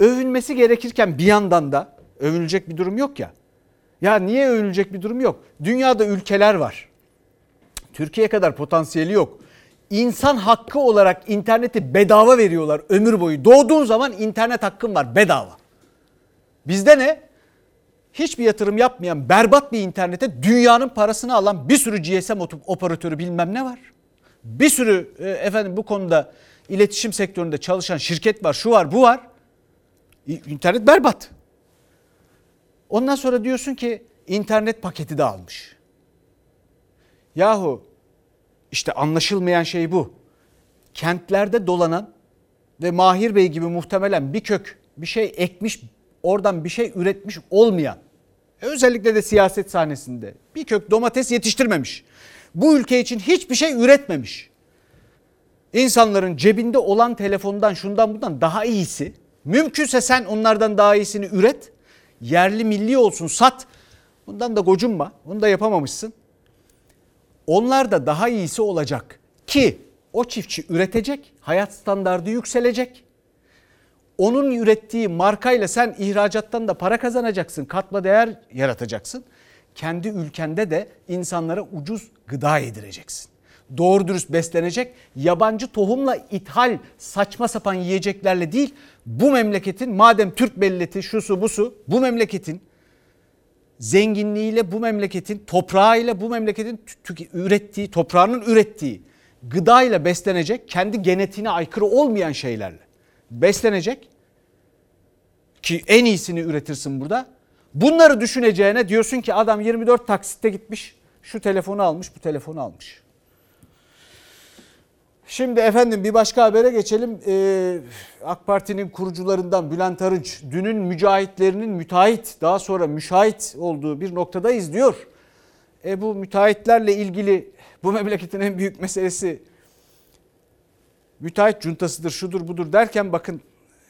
övünmesi gerekirken bir yandan da övünecek bir durum yok ya. Ya niye övünecek bir durum yok? Dünyada ülkeler var. Türkiye kadar potansiyeli yok. İnsan hakkı olarak interneti bedava veriyorlar ömür boyu. Doğduğun zaman internet hakkın var bedava. Bizde ne? hiçbir yatırım yapmayan berbat bir internete dünyanın parasını alan bir sürü GSM operatörü bilmem ne var. Bir sürü e, efendim bu konuda iletişim sektöründe çalışan şirket var, şu var, bu var. İnternet berbat. Ondan sonra diyorsun ki internet paketi de almış. Yahu işte anlaşılmayan şey bu. Kentlerde dolanan ve Mahir Bey gibi muhtemelen bir kök bir şey ekmiş oradan bir şey üretmiş olmayan özellikle de siyaset sahnesinde bir kök domates yetiştirmemiş. Bu ülke için hiçbir şey üretmemiş. İnsanların cebinde olan telefondan şundan bundan daha iyisi. Mümkünse sen onlardan daha iyisini üret. Yerli milli olsun sat. Bundan da gocunma. Bunu da yapamamışsın. Onlar da daha iyisi olacak ki o çiftçi üretecek, hayat standardı yükselecek. Onun ürettiği markayla sen ihracattan da para kazanacaksın, katma değer yaratacaksın. Kendi ülkende de insanlara ucuz gıda yedireceksin. Doğru dürüst beslenecek, yabancı tohumla ithal saçma sapan yiyeceklerle değil, bu memleketin madem Türk milleti şusu busu, bu memleketin zenginliğiyle bu memleketin toprağıyla bu memleketin ürettiği toprağının ürettiği gıdayla beslenecek kendi genetiğine aykırı olmayan şeylerle beslenecek ki en iyisini üretirsin burada. Bunları düşüneceğine diyorsun ki adam 24 taksitte gitmiş şu telefonu almış bu telefonu almış. Şimdi efendim bir başka habere geçelim. Ee, AK Parti'nin kurucularından Bülent Arınç dünün mücahitlerinin müteahhit daha sonra müşahit olduğu bir noktadayız diyor. E bu müteahhitlerle ilgili bu memleketin en büyük meselesi müteahhit cuntasıdır şudur budur derken bakın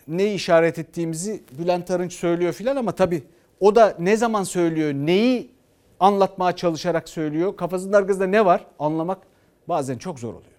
neyi işaret ettiğimizi Bülent Arınç söylüyor filan ama tabii o da ne zaman söylüyor neyi anlatmaya çalışarak söylüyor kafasının arkasında ne var anlamak bazen çok zor oluyor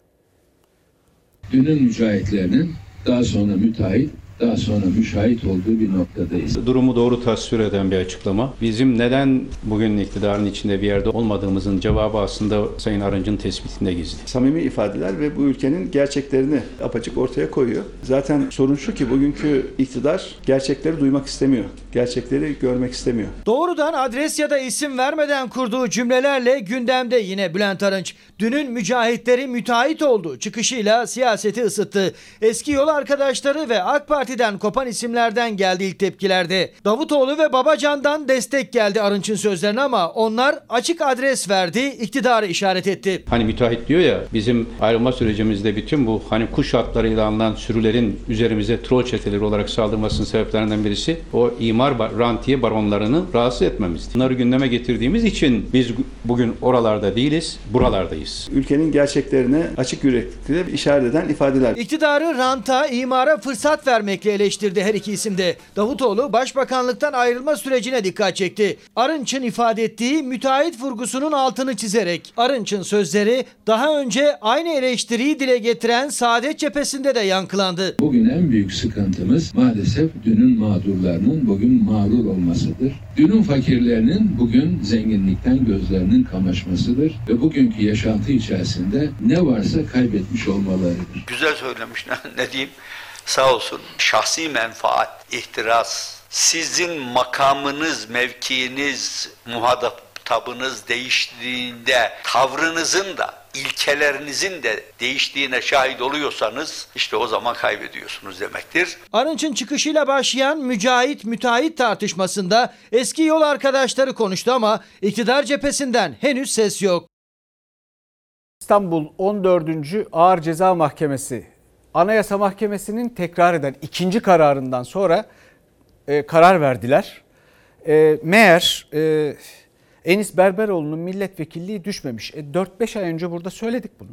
dünün mücahitlerinin daha sonra müteahhit daha sonra müşahit olduğu bir noktadayız. Durumu doğru tasvir eden bir açıklama. Bizim neden bugün iktidarın içinde bir yerde olmadığımızın cevabı aslında Sayın Arınç'ın tespitinde gizli. Samimi ifadeler ve bu ülkenin gerçeklerini apaçık ortaya koyuyor. Zaten sorun şu ki bugünkü iktidar gerçekleri duymak istemiyor. Gerçekleri görmek istemiyor. Doğrudan adres ya da isim vermeden kurduğu cümlelerle gündemde yine Bülent Arınç. Dünün mücahitleri müteahhit oldu. Çıkışıyla siyaseti ısıttı. Eski yol arkadaşları ve AK Parti Parti'den kopan isimlerden geldi ilk tepkilerde. Davutoğlu ve Babacan'dan destek geldi Arınç'ın sözlerine ama onlar açık adres verdi, iktidarı işaret etti. Hani müteahhit diyor ya bizim ayrılma sürecimizde bütün bu hani kuş hatlarıyla alınan sürülerin üzerimize troll çeteleri olarak saldırmasının sebeplerinden birisi o imar rantiye baronlarını rahatsız etmemizdi. Bunları gündeme getirdiğimiz için biz bugün oralarda değiliz, buralardayız. Ülkenin gerçeklerine açık yüreklilikle işaret eden ifadeler. İktidarı ranta, imara fırsat vermek vermekle eleştirdi her iki isim de. Davutoğlu başbakanlıktan ayrılma sürecine dikkat çekti. Arınç'ın ifade ettiği müteahhit vurgusunun altını çizerek Arınç'ın sözleri daha önce aynı eleştiriyi dile getiren Saadet cephesinde de yankılandı. Bugün en büyük sıkıntımız maalesef dünün mağdurlarının bugün mağrur olmasıdır. Dünün fakirlerinin bugün zenginlikten gözlerinin kamaşmasıdır ve bugünkü yaşantı içerisinde ne varsa kaybetmiş olmalarıdır. Güzel söylemiş (laughs) ne diyeyim sağ olsun şahsi menfaat, ihtiras, sizin makamınız, mevkiiniz, muhatabınız değiştiğinde tavrınızın da ilkelerinizin de değiştiğine şahit oluyorsanız işte o zaman kaybediyorsunuz demektir. Arınç'ın çıkışıyla başlayan mücahit müteahhit tartışmasında eski yol arkadaşları konuştu ama iktidar cephesinden henüz ses yok. İstanbul 14. Ağır Ceza Mahkemesi Anayasa Mahkemesi'nin tekrar eden ikinci kararından sonra e, karar verdiler. E, meğer e, Enis Berberoğlu'nun milletvekilliği düşmemiş. E, 4-5 ay önce burada söyledik bunu.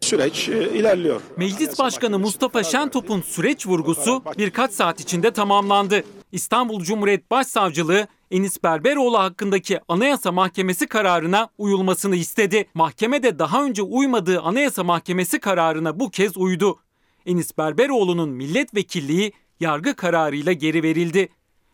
Süreç e, ilerliyor. Meclis Başkanı Mustafa Şentop'un süreç vurgusu birkaç saat içinde tamamlandı. İstanbul Cumhuriyet Başsavcılığı Enis Berberoğlu hakkındaki Anayasa Mahkemesi kararına uyulmasını istedi. Mahkeme de daha önce uymadığı Anayasa Mahkemesi kararına bu kez uydu. Enis Berberoğlu'nun milletvekilliği yargı kararıyla geri verildi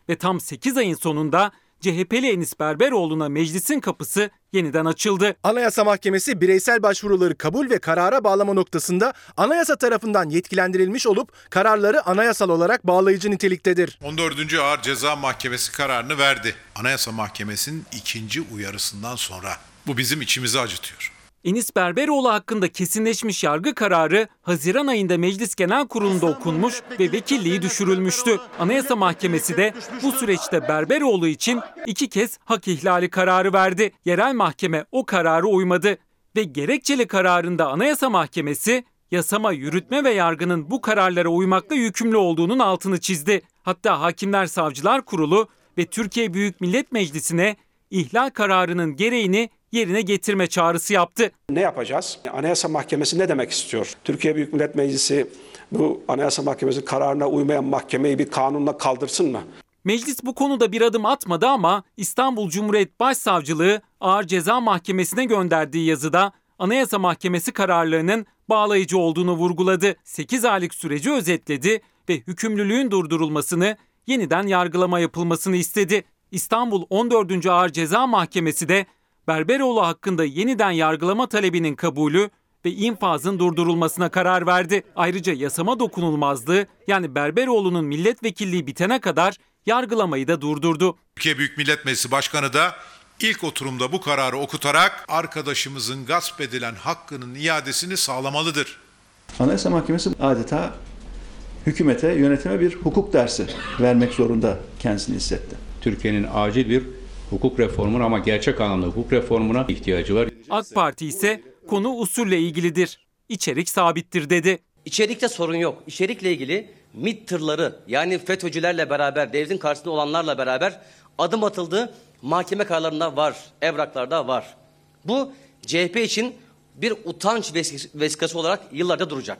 ve tam 8 ayın sonunda CHP'li Enis Berberoğlu'na meclisin kapısı yeniden açıldı. Anayasa Mahkemesi bireysel başvuruları kabul ve karara bağlama noktasında anayasa tarafından yetkilendirilmiş olup kararları anayasal olarak bağlayıcı niteliktedir. 14. Ağır Ceza Mahkemesi kararını verdi. Anayasa Mahkemesi'nin ikinci uyarısından sonra. Bu bizim içimizi acıtıyor. Enis Berberoğlu hakkında kesinleşmiş yargı kararı Haziran ayında Meclis Genel Kurulu'nda okunmuş ve vekilliği düşürülmüştü. Anayasa Mahkemesi de bu süreçte Berberoğlu için iki kez hak ihlali kararı verdi. Yerel mahkeme o kararı uymadı ve gerekçeli kararında Anayasa Mahkemesi yasama, yürütme ve yargının bu kararlara uymakla yükümlü olduğunun altını çizdi. Hatta Hakimler Savcılar Kurulu ve Türkiye Büyük Millet Meclisi'ne ihlal kararının gereğini yerine getirme çağrısı yaptı. Ne yapacağız? Anayasa Mahkemesi ne demek istiyor? Türkiye Büyük Millet Meclisi bu Anayasa Mahkemesi kararına uymayan mahkemeyi bir kanunla kaldırsın mı? Meclis bu konuda bir adım atmadı ama İstanbul Cumhuriyet Başsavcılığı Ağır Ceza Mahkemesi'ne gönderdiği yazıda Anayasa Mahkemesi kararlarının bağlayıcı olduğunu vurguladı. 8 aylık süreci özetledi ve hükümlülüğün durdurulmasını, yeniden yargılama yapılmasını istedi. İstanbul 14. Ağır Ceza Mahkemesi de Berberoğlu hakkında yeniden yargılama talebinin kabulü ve infazın durdurulmasına karar verdi. Ayrıca yasama dokunulmazlığı yani Berberoğlu'nun milletvekilliği bitene kadar yargılamayı da durdurdu. Türkiye Büyük Millet Meclisi Başkanı da ilk oturumda bu kararı okutarak arkadaşımızın gasp edilen hakkının iadesini sağlamalıdır. Anayasa Mahkemesi adeta hükümete, yönetime bir hukuk dersi vermek zorunda kendisini hissetti. Türkiye'nin acil bir hukuk reformuna ama gerçek anlamda hukuk reformuna ihtiyacı var. AK Parti ise konu usulle ilgilidir. İçerik sabittir dedi. İçerikte sorun yok. İçerikle ilgili MİT tırları yani FETÖ'cülerle beraber, devletin karşısında olanlarla beraber adım atıldı. Mahkeme kararlarında var, evraklarda var. Bu CHP için bir utanç vesikası olarak yıllarca duracak.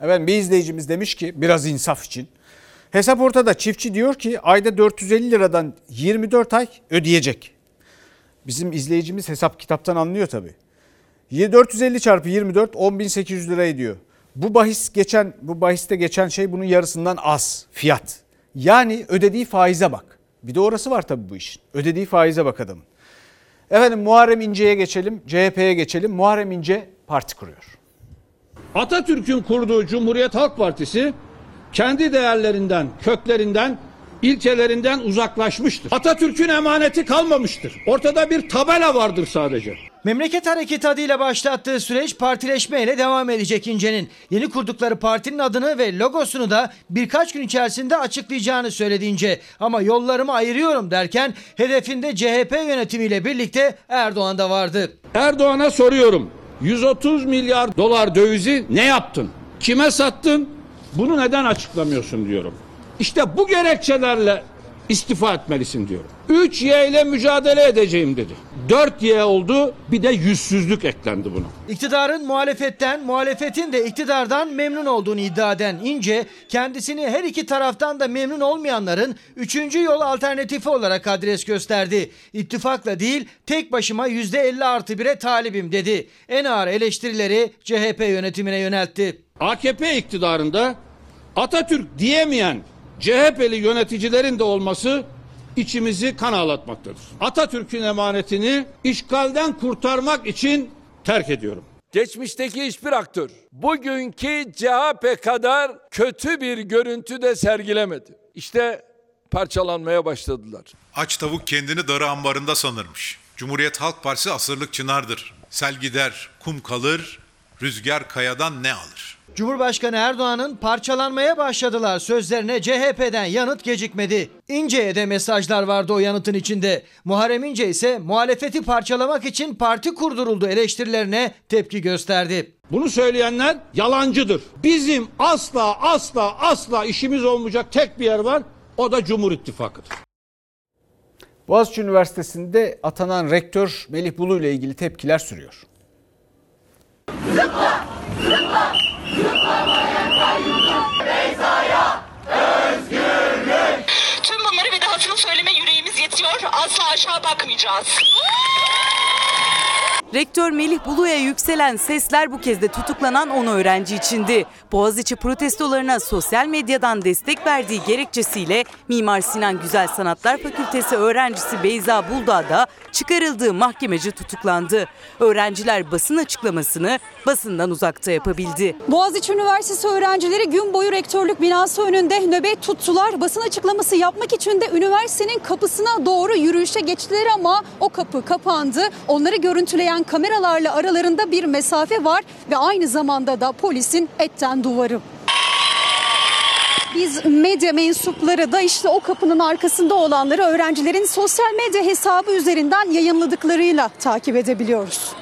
Efendim bir izleyicimiz demiş ki biraz insaf için. Hesap ortada çiftçi diyor ki ayda 450 liradan 24 ay ödeyecek. Bizim izleyicimiz hesap kitaptan anlıyor tabii. 450 çarpı 24 10.800 lira ediyor. Bu bahis geçen bu bahiste geçen şey bunun yarısından az fiyat. Yani ödediği faize bak. Bir de orası var tabii bu işin. Ödediği faize bak adamın. Efendim Muharrem İnce'ye geçelim, CHP'ye geçelim. Muharrem İnce parti kuruyor. Atatürk'ün kurduğu Cumhuriyet Halk Partisi kendi değerlerinden, köklerinden, ilkelerinden uzaklaşmıştır. Atatürk'ün emaneti kalmamıştır. Ortada bir tabela vardır sadece. Memleket Hareketi adıyla başlattığı süreç partileşmeyle devam edecek İnce'nin. Yeni kurdukları partinin adını ve logosunu da birkaç gün içerisinde açıklayacağını söyledi İnce. Ama yollarımı ayırıyorum derken hedefinde CHP yönetimiyle birlikte Erdoğan da vardı. Erdoğan'a soruyorum. 130 milyar dolar dövizi ne yaptın? Kime sattın? Bunu neden açıklamıyorsun diyorum. İşte bu gerekçelerle istifa etmelisin diyorum. 3Y ile mücadele edeceğim dedi. 4Y oldu bir de yüzsüzlük eklendi buna. İktidarın muhalefetten, muhalefetin de iktidardan memnun olduğunu iddia eden İnce, kendisini her iki taraftan da memnun olmayanların üçüncü yol alternatifi olarak adres gösterdi. İttifakla değil, tek başıma %50 artı 1'e talibim dedi. En ağır eleştirileri CHP yönetimine yöneltti. AKP iktidarında Atatürk diyemeyen CHP'li yöneticilerin de olması içimizi kan ağlatmaktadır. Atatürk'ün emanetini işgalden kurtarmak için terk ediyorum. Geçmişteki hiçbir aktör bugünkü CHP kadar kötü bir görüntü de sergilemedi. İşte parçalanmaya başladılar. Aç tavuk kendini darı ambarında sanırmış. Cumhuriyet Halk Partisi asırlık çınardır. Sel gider, kum kalır, rüzgar kayadan ne alır? Cumhurbaşkanı Erdoğan'ın parçalanmaya başladılar sözlerine CHP'den yanıt gecikmedi. İnce'ye de mesajlar vardı o yanıtın içinde. Muharrem İnce ise muhalefeti parçalamak için parti kurduruldu eleştirilerine tepki gösterdi. Bunu söyleyenler yalancıdır. Bizim asla asla asla işimiz olmayacak tek bir yer var. O da Cumhur İttifakı'dır. Boğaziçi Üniversitesi'nde atanan rektör Melih Bulu ile ilgili tepkiler sürüyor. Asla aşağı bakmayacağız. Rektör Melih Bulu'ya yükselen sesler bu kez de tutuklanan 10 öğrenci içindi. Boğaziçi protestolarına sosyal medyadan destek verdiği gerekçesiyle Mimar Sinan Güzel Sanatlar Fakültesi öğrencisi Beyza Buldağ da çıkarıldığı mahkemeci tutuklandı. Öğrenciler basın açıklamasını basından uzakta yapabildi. Boğaziçi Üniversitesi öğrencileri gün boyu rektörlük binası önünde nöbet tuttular. Basın açıklaması yapmak için de üniversitenin kapısına doğru yürüyüşe geçtiler ama o kapı kapandı. Onları görüntüleyen kameralarla aralarında bir mesafe var ve aynı zamanda da polisin etten duvarı. Biz medya mensupları da işte o kapının arkasında olanları öğrencilerin sosyal medya hesabı üzerinden yayınladıklarıyla takip edebiliyoruz.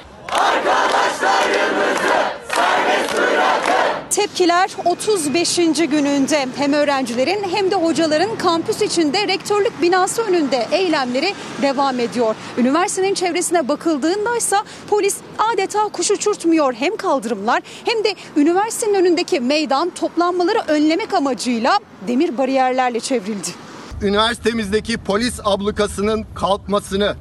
Tepkiler 35. gününde hem öğrencilerin hem de hocaların kampüs içinde rektörlük binası önünde eylemleri devam ediyor. Üniversitenin çevresine bakıldığında ise polis adeta kuş uçurtmuyor. Hem kaldırımlar hem de üniversitenin önündeki meydan toplanmaları önlemek amacıyla demir bariyerlerle çevrildi. üniversitemizdeki polis ablukasının kalkmasını,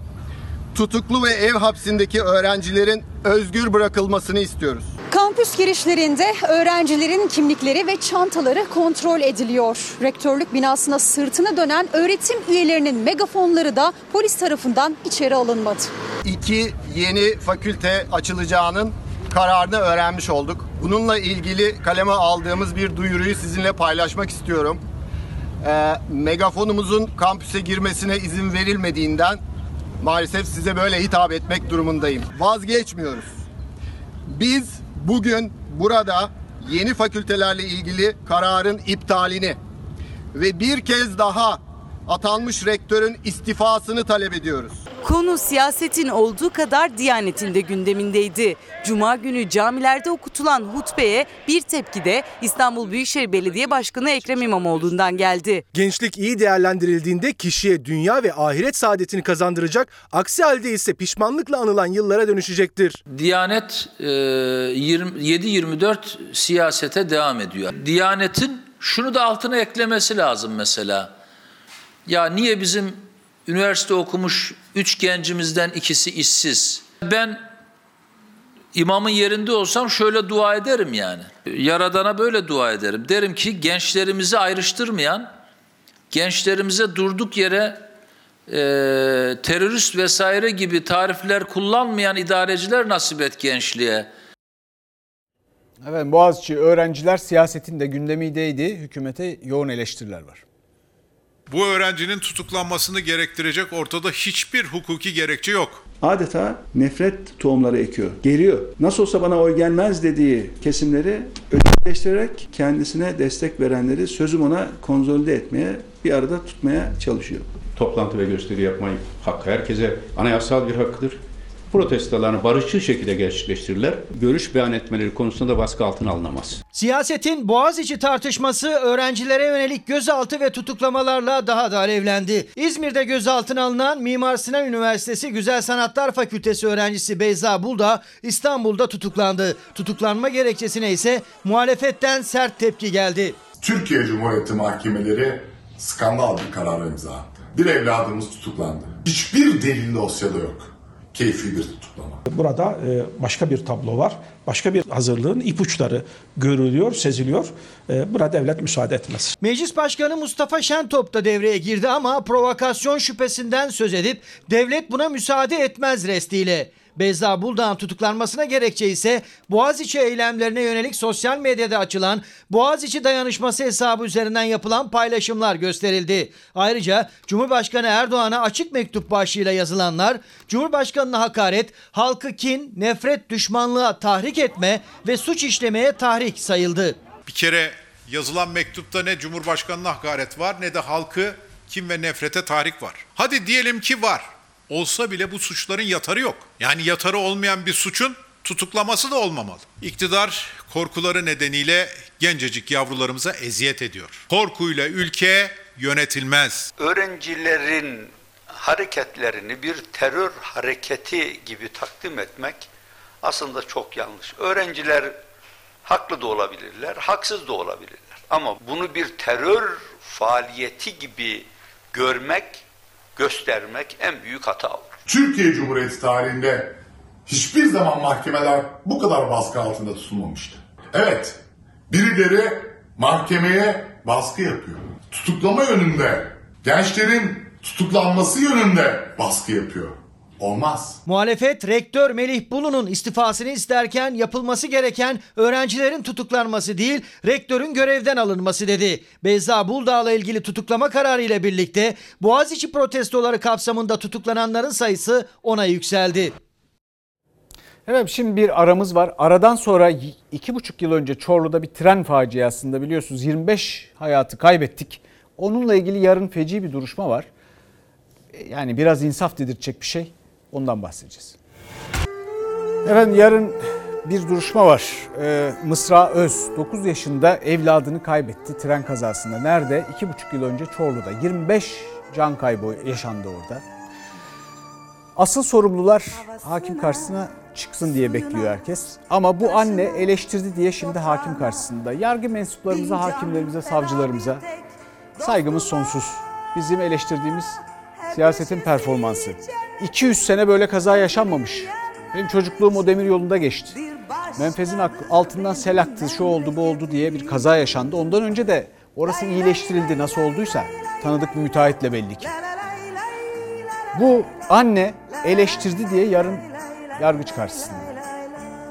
tutuklu ve ev hapsindeki öğrencilerin özgür bırakılmasını istiyoruz. Kampüs girişlerinde öğrencilerin kimlikleri ve çantaları kontrol ediliyor. Rektörlük binasına sırtını dönen öğretim üyelerinin megafonları da polis tarafından içeri alınmadı. İki yeni fakülte açılacağının kararını öğrenmiş olduk. Bununla ilgili kaleme aldığımız bir duyuruyu sizinle paylaşmak istiyorum. Ee, megafonumuzun kampüse girmesine izin verilmediğinden maalesef size böyle hitap etmek durumundayım. Vazgeçmiyoruz. Biz bugün burada yeni fakültelerle ilgili kararın iptalini ve bir kez daha atanmış rektörün istifasını talep ediyoruz. Konu siyasetin olduğu kadar Diyanet'in de gündemindeydi. Cuma günü camilerde okutulan hutbeye bir tepki de İstanbul Büyükşehir Belediye Başkanı Ekrem İmamoğlu'ndan geldi. Gençlik iyi değerlendirildiğinde kişiye dünya ve ahiret saadetini kazandıracak, aksi halde ise pişmanlıkla anılan yıllara dönüşecektir. Diyanet e, 20 7-24 siyasete devam ediyor. Diyanetin şunu da altına eklemesi lazım mesela. Ya niye bizim üniversite okumuş üç gencimizden ikisi işsiz? Ben imamın yerinde olsam şöyle dua ederim yani. Yaradana böyle dua ederim. Derim ki gençlerimizi ayrıştırmayan, gençlerimize durduk yere e, terörist vesaire gibi tarifler kullanmayan idareciler nasip et gençliğe. Evet Boğaziçi öğrenciler siyasetin de gündemindeydi. Hükümete yoğun eleştiriler var. Bu öğrencinin tutuklanmasını gerektirecek ortada hiçbir hukuki gerekçe yok. Adeta nefret tohumları ekiyor, geriyor. Nasıl olsa bana oy gelmez dediği kesimleri ötekileştirerek kendisine destek verenleri sözüm ona konsolide etmeye, bir arada tutmaya çalışıyor. Toplantı ve gösteri yapmayı hakkı herkese anayasal bir hakkıdır. Protestolarını barışçıl şekilde gerçekleştirirler. Görüş beyan etmeleri konusunda da baskı altına alınamaz. Siyasetin Boğaziçi tartışması öğrencilere yönelik gözaltı ve tutuklamalarla daha da alevlendi. İzmir'de gözaltına alınan Mimar Sinan Üniversitesi Güzel Sanatlar Fakültesi öğrencisi Beyza Bulda İstanbul'da tutuklandı. Tutuklanma gerekçesine ise muhalefetten sert tepki geldi. Türkiye Cumhuriyeti mahkemeleri skandal bir karara imza attı. Bir evladımız tutuklandı. Hiçbir delil dosyada yok. Keyfi bir tutuklama. Burada e, başka bir tablo var. Başka bir hazırlığın ipuçları görülüyor, seziliyor. E, Buna devlet müsaade etmez. Meclis Başkanı Mustafa Şentop da devreye girdi ama provokasyon şüphesinden söz edip devlet buna müsaade etmez restiyle. Beyza Buldağ'ın tutuklanmasına gerekçe ise Boğaziçi eylemlerine yönelik sosyal medyada açılan Boğaziçi dayanışması hesabı üzerinden yapılan paylaşımlar gösterildi. Ayrıca Cumhurbaşkanı Erdoğan'a açık mektup başlığıyla yazılanlar Cumhurbaşkanına hakaret, halkı kin, nefret, düşmanlığa tahrik etme ve suç işlemeye tahrik sayıldı. Bir kere yazılan mektupta ne Cumhurbaşkanı'na hakaret var ne de halkı kim ve nefrete tahrik var. Hadi diyelim ki var. Olsa bile bu suçların yatarı yok. Yani yatarı olmayan bir suçun tutuklaması da olmamalı. İktidar korkuları nedeniyle gencecik yavrularımıza eziyet ediyor. Korkuyla ülke yönetilmez. Öğrencilerin hareketlerini bir terör hareketi gibi takdim etmek aslında çok yanlış. Öğrenciler haklı da olabilirler, haksız da olabilirler. Ama bunu bir terör faaliyeti gibi görmek, göstermek en büyük hata olur. Türkiye Cumhuriyeti tarihinde Hiçbir zaman mahkemeler bu kadar baskı altında tutulmamıştı. Evet, birileri mahkemeye baskı yapıyor. Tutuklama yönünde, gençlerin tutuklanması yönünde baskı yapıyor. Olmaz. Muhalefet rektör Melih Bulu'nun istifasını isterken yapılması gereken öğrencilerin tutuklanması değil, rektörün görevden alınması dedi. Beyza Buldağ'la ilgili tutuklama kararı ile birlikte Boğaziçi protestoları kapsamında tutuklananların sayısı ona yükseldi. Evet şimdi bir aramız var. Aradan sonra iki buçuk yıl önce Çorlu'da bir tren faciasında biliyorsunuz 25 hayatı kaybettik. Onunla ilgili yarın feci bir duruşma var. E, Yani biraz insaf dedirtecek bir şey. Ondan bahsedeceğiz. Efendim yarın bir duruşma var. Ee, Mısra Öz 9 yaşında evladını kaybetti tren kazasında. Nerede? 2,5 yıl önce Çorlu'da. 25 can kaybı yaşandı orada. Asıl sorumlular hakim karşısına çıksın diye bekliyor herkes. Ama bu anne eleştirdi diye şimdi hakim karşısında. Yargı mensuplarımıza, hakimlerimize, savcılarımıza saygımız sonsuz. Bizim eleştirdiğimiz siyasetin performansı. 200 sene böyle kaza yaşanmamış. Benim çocukluğum o demir yolunda geçti. Menfezin altından sel aktı, şu oldu, bu oldu diye bir kaza yaşandı. Ondan önce de orası iyileştirildi nasıl olduysa. Tanıdık bir müteahhitle belli ki. Bu anne eleştirdi diye yarın yargıç karşısında.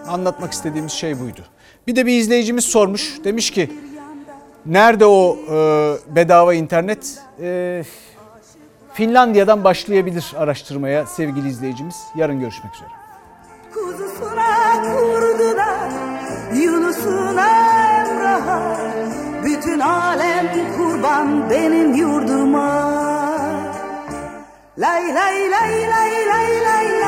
Anlatmak istediğimiz şey buydu. Bir de bir izleyicimiz sormuş. Demiş ki nerede o e, bedava internet? E, Finlandiya'dan başlayabilir araştırmaya sevgili izleyicimiz. Yarın görüşmek üzere. Kuzusuna kurdular Yunus'una Emrah'a Bütün alem kurban benim yurduma Lay lay lay lay lay lay lay